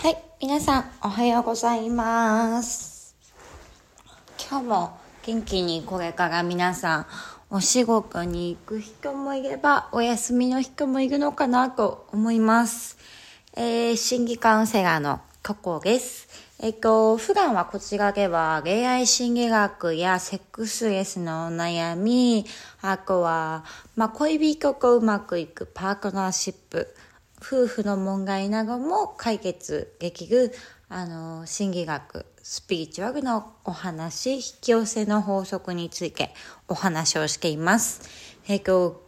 はい、皆さんおはようございます。今日も元気にこれから皆さんお仕事に行く人もいればお休みの人もいるのかなと思います。えー、心理カウンセラーのココです。えっと、普段はこちらでは恋愛心理学やセックスレスのお悩み、あとは、まあ、恋人とうまくいくパートナーシップ、夫婦の問題なども解決できる、あの、心理学、スピリチュアルのお話、引き寄せの法則についてお話をしています。えっと、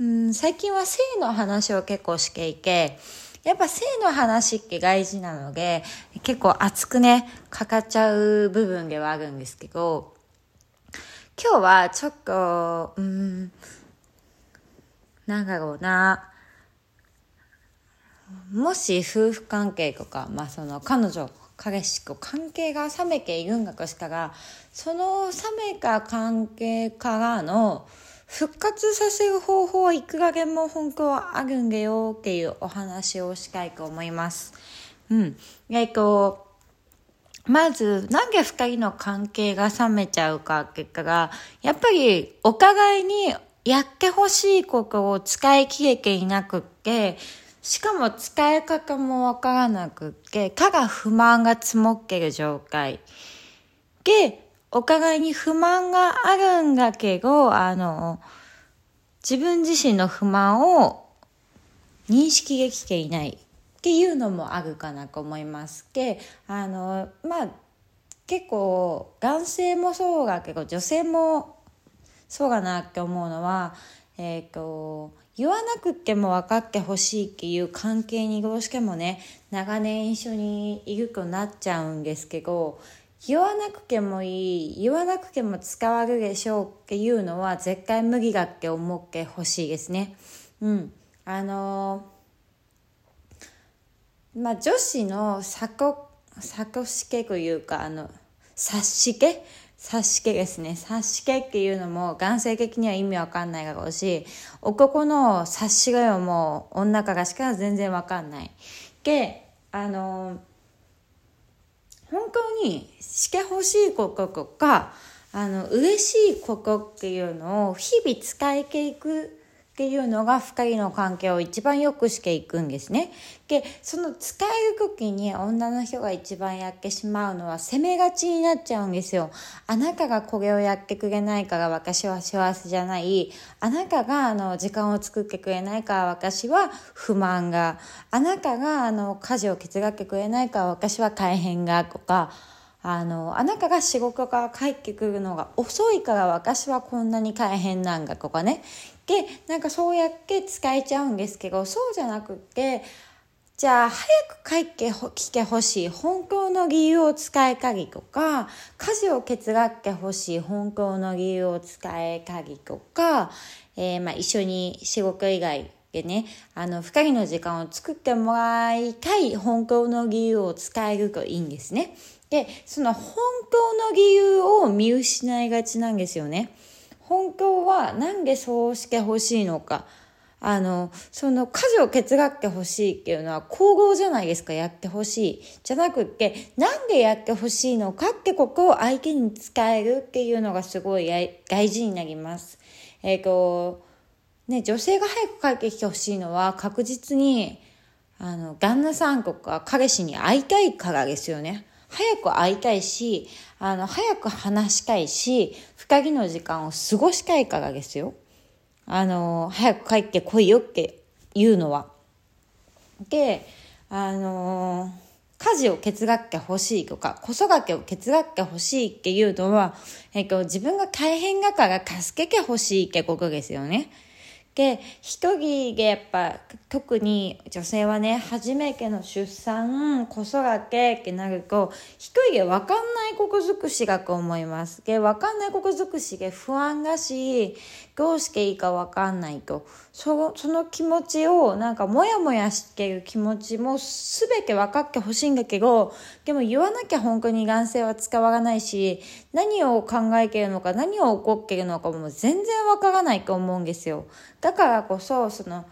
うん、最近は性の話を結構していて、やっぱ性の話って大事なので、結構熱くね、かかっちゃう部分ではあるんですけど、今日はちょっと、うん、なんだろうな、もし夫婦関係とか、まあその彼女、彼氏と関係が冷めているんだとしたら、その冷めた関係からの復活させる方法はいくらでも本当はあるんだよっていうお話をしたいと思います。うん。えっと、まず、なんで二人の関係が冷めちゃうかって言ったら、やっぱりお互いにやってほしいことを使い切れていなくって、しかも使い方もわからなくて、かが不満が積もってる状態。で、お互いに不満があるんだけど、あの、自分自身の不満を認識できていないっていうのもあるかなと思います。で、あの、まあ、結構男性もそうだけど女性もそうだなって思うのは、えっ、と、言わなくても分かってほしいっていう関係にどうしてもね、長年一緒にいるとなっちゃうんですけど、言わなくてもいい、言わなくても伝わるでしょうっていうのは絶対無理だって思ってほしいですね。うん。あのーまあ、女子のサコ、サコしけというか、あの、察しけ察しけですね。察しけっていうのも男性的には意味わかんないだろうし、男の察しがよもう女からしか全然わかんない。で、あの本当にしてほしいこととか、あの、嬉しいことっていうのを日々使いていくっていうのが二人の関係を一番良くしていくんですね。で、その使える時に女の人が一番やってしまうのは責めがちになっちゃうんですよ。あなたがこれをやってくれないから私は幸せじゃない。あなたがあの時間を作ってくれないから私は不満が。あなたがあの家事を手伝ってくれないから私は大変がとか。あの、あなたが仕事から帰ってくるのが遅いから私はこんなに大変なんだとかね。で、なんかそうやって使えちゃうんですけど、そうじゃなくって、じゃあ早く帰ってきてほしい本当の理由を使えたりとか、家事を手伝ってほしい本当の理由を使えたりとか、えー、まあ一緒に仕事以外でね、あの、二人の時間を作ってもらいたい本当の理由を使えるといいんですね。で、その本当の理由を見失いがちなんですよね。本当はなんでそうしてほしいのか。あの、その家事を手伝ってほしいっていうのは行動じゃないですか、やってほしい。じゃなくって、なんでやってほしいのかってことを相手に伝えるっていうのがすごい大事になります。えっ、ー、と、ね、女性が早く帰ってきてほしいのは確実に、あの、旦那さんとか彼氏に会いたいからですよね。早く会いたいし、あの、早く話したいし、二人の時間を過ごしたいからですよ。あの、早く帰ってこいよっていうのは。で、あの、家事を手伝ってほしいとか、子育てを手伝ってほしいっていうのは、えっと、自分が大変だから助けてほしいってことですよね。で、一人でやっぱ、特に女性はね、初めての出産、子育てってなると、一人で分かんないこと尽くしだと思います。で、分かんないこと尽くしで不安だし、どうしていいか分かんないと。その、気持ちを、なんかモヤモヤしてる気持ちも全て分かってほしいんだけど、でも言わなきゃ本当に男性は伝わらないし、何を考えてるのか、何を起こってるのかも全然分からないと思うんですよ。だからこそ、その、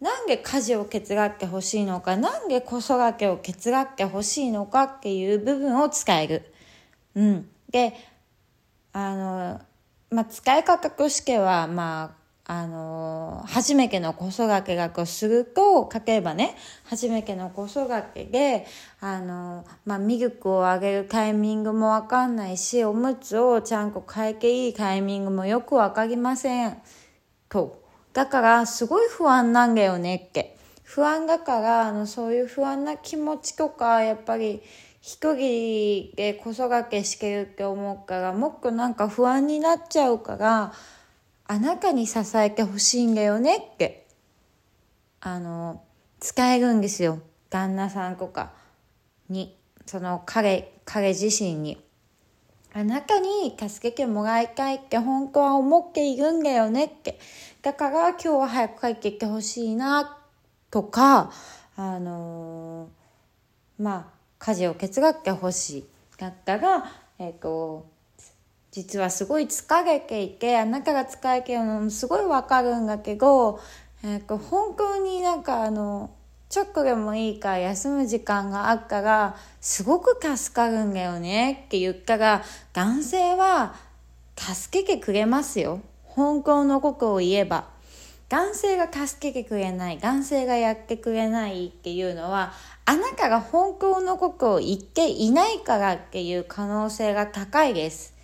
なんで家事を手伝ってほしいのか、なんで子育てを手伝ってほしいのかっていう部分を使える。うん。で、あの、まあ、使い方としては、まあ、あの初めての子育てがすると、書けばね、初めての子育てで、あのまあ、ミルクをあげるタイミングもわかんないし、おむつをちゃんと変えていいタイミングもよくわかりません。と。だから、すごい不安なんだよねって。不安だから、あの、そういう不安な気持ちとか、やっぱり、一人で子育てしてるって思うから、もっとなんか不安になっちゃうから、あなたに支えてほしいんだよねって、あの、使えるんですよ。旦那さんとかに、その彼、彼自身に。あなたに助けてもらいたいって本当は思っているんだよねって。だから今日は早く帰ってきてほしいな、とか、あのー、まあ、家事を手伝ってほしい。だったら、えっ、ー、と、実はすごい疲れていて、あなたが疲れてるのもすごいわかるんだけど、えっ、ー、と、本当になんかあの、ちょっとでもいいから休む時間があったら、すごく助かるんだよねって言ったら、男性は助けてくれますよ。本当のことを言えば。男性が助けてくれない、男性がやってくれないっていうのは、あなたが本当のことを言っていないからっていう可能性が高いです。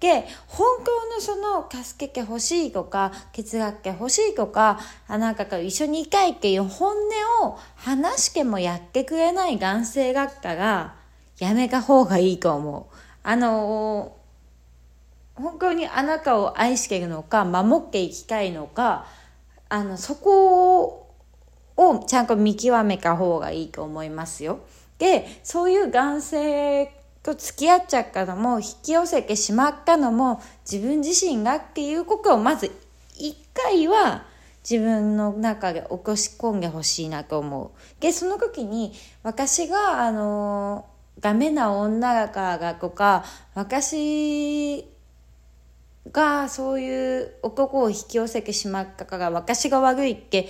で、本当のその助けてほしいとか、手伝ってほしいとか、あなたと一緒にいたいっていう本音を話してもやってくれない男性だったら、やめた方がいいと思う。あの本当にあなたを愛してるのか、守っていきたいのか、あの、そこをちゃんと見極めた方がいいと思いますよ。で、そういう男性と付き合っちゃったのも引き寄せてしまったのも自分自身がっていうことをまず一回は自分の中で起こし込んでほしいなと思う。で、その時に私が、あの、ダメな女だからとか、私がそういう男を引き寄せてしまったから私が悪いって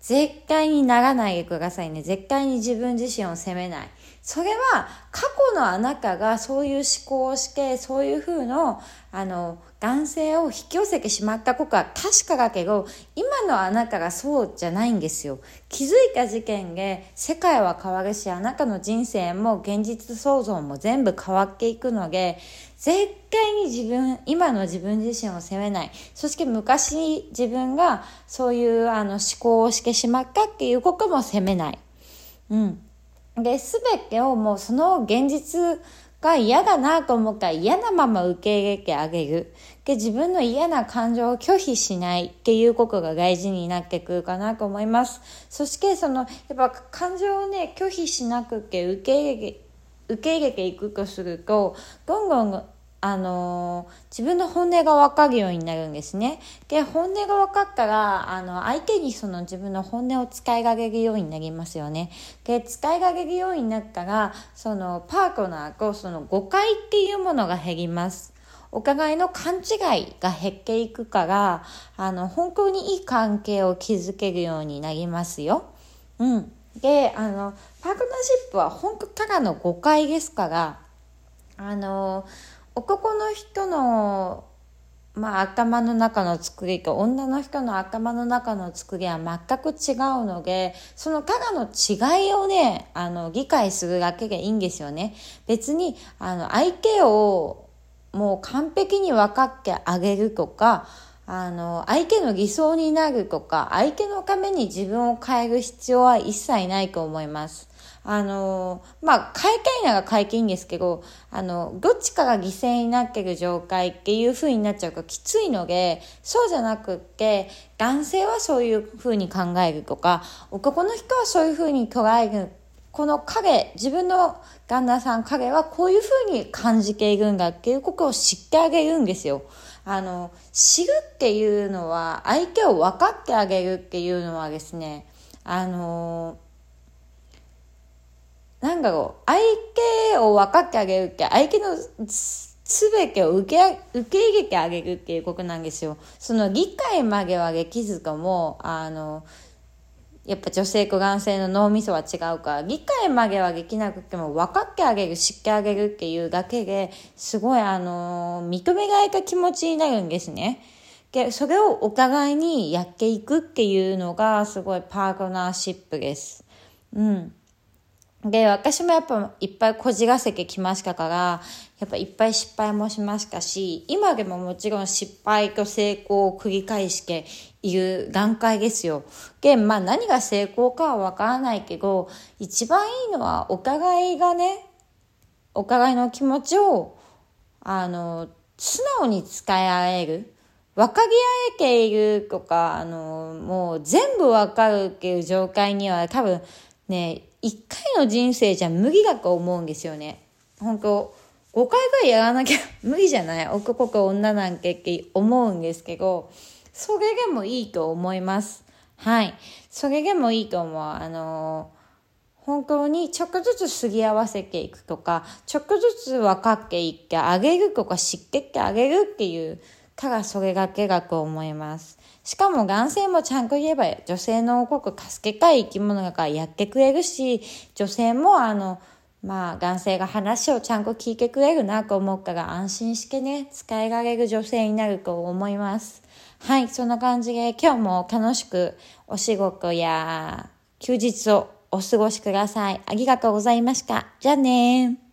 絶対にならないでくださいね。絶対に自分自身を責めない。それは過去のあなたがそういう思考をして、そういう風の、あの、男性を引き寄せてしまったことは確かだけど、今のあなたがそうじゃないんですよ。気づいた事件で世界は変わるし、あなたの人生も現実創造も全部変わっていくので、絶対に自分、今の自分自身を責めない。そして昔自分がそういうあの思考をしてしまったっていうことも責めない。うん。で、すべてをもうその現実が嫌だなと思ったら嫌なまま受け入れてあげる。で、自分の嫌な感情を拒否しないっていうことが大事になってくるかなと思います。そしてその、やっぱ感情をね、拒否しなくて受け入れ受け入れていくとすると、どんどんあの自分の本音が分かるようになるんですね。で、本音が分かったら、あの、相手にその自分の本音を使いられるようになりますよね。で、使いられるようになったら、そのパートナーとその誤解っていうものが減ります。お互いの勘違いが減っていくから、あの、本当にいい関係を築けるようになりますよ。うん。で、あの、パートナーシップは本当ただの誤解ですから、あの、男の人の、まあ、頭の中の作りと女の人の頭の中の作りは全く違うので、そのただの違いをね、あの、理解するだけでいいんですよね。別に、あの、相手をもう完璧に分かってあげるとか、あの、相手の偽装になるとか、相手のために自分を変える必要は一切ないと思います。あの、まあ、変えたいなら変えていいんですけど、あの、どっちかが犠牲になってる状態っていう風になっちゃうときついので、そうじゃなくって、男性はそういう風に考えるとか、男の人はそういう風に捉える。この彼、自分の旦那さん、彼はこういう風に感じているんだっていうことを知ってあげるんですよ。あの、知るっていうのは、相手を分かってあげるっていうのはですね、あのなんだろう、相手を分かってあげるって、相手のすべてを受け、受け入れてあげるっていうことなんですよ。その理解まではできずとも、あの、やっぱ女性と男性の脳みそは違うから、理解まではできなくても分かってあげる、知ってあげるっていうだけですごいあのー、認められた気持ちになるんですね。で、それをお互いにやっていくっていうのがすごいパートナーシップです。うん。で、私もやっぱいっぱいこじらせてきましたから、やっぱいっぱい失敗もしましたし、今でももちろん失敗と成功を繰り返している段階ですよ。で、まあ何が成功かはわからないけど、一番いいのはお互いがね、お互いの気持ちを、あの、素直に伝え合える。分かり合えているとか、あの、もう全部わかるっていう状態には多分ね、一回の人生じゃ無理だと思うんですよね。本当5回ぐらいやらなきゃ 無理じゃない男か女なんけって思うんですけど、それでもいいと思います。はい。それでもいいと思う。あの本当にちょっとずつすり合わせていくとか、ちょっとずつ分かっていってあげるとか知ってってあげるっていうからそれだけだと思います。しかも男性もちゃんと言えば女性のごく助けたい生き物だからやってくれるし、女性もあの、まあ男性が話をちゃんと聞いてくれるなと思うから安心してね、使えられる女性になると思います。はい、そんな感じで今日も楽しくお仕事や休日をお過ごしください。ありがとうございました。じゃあね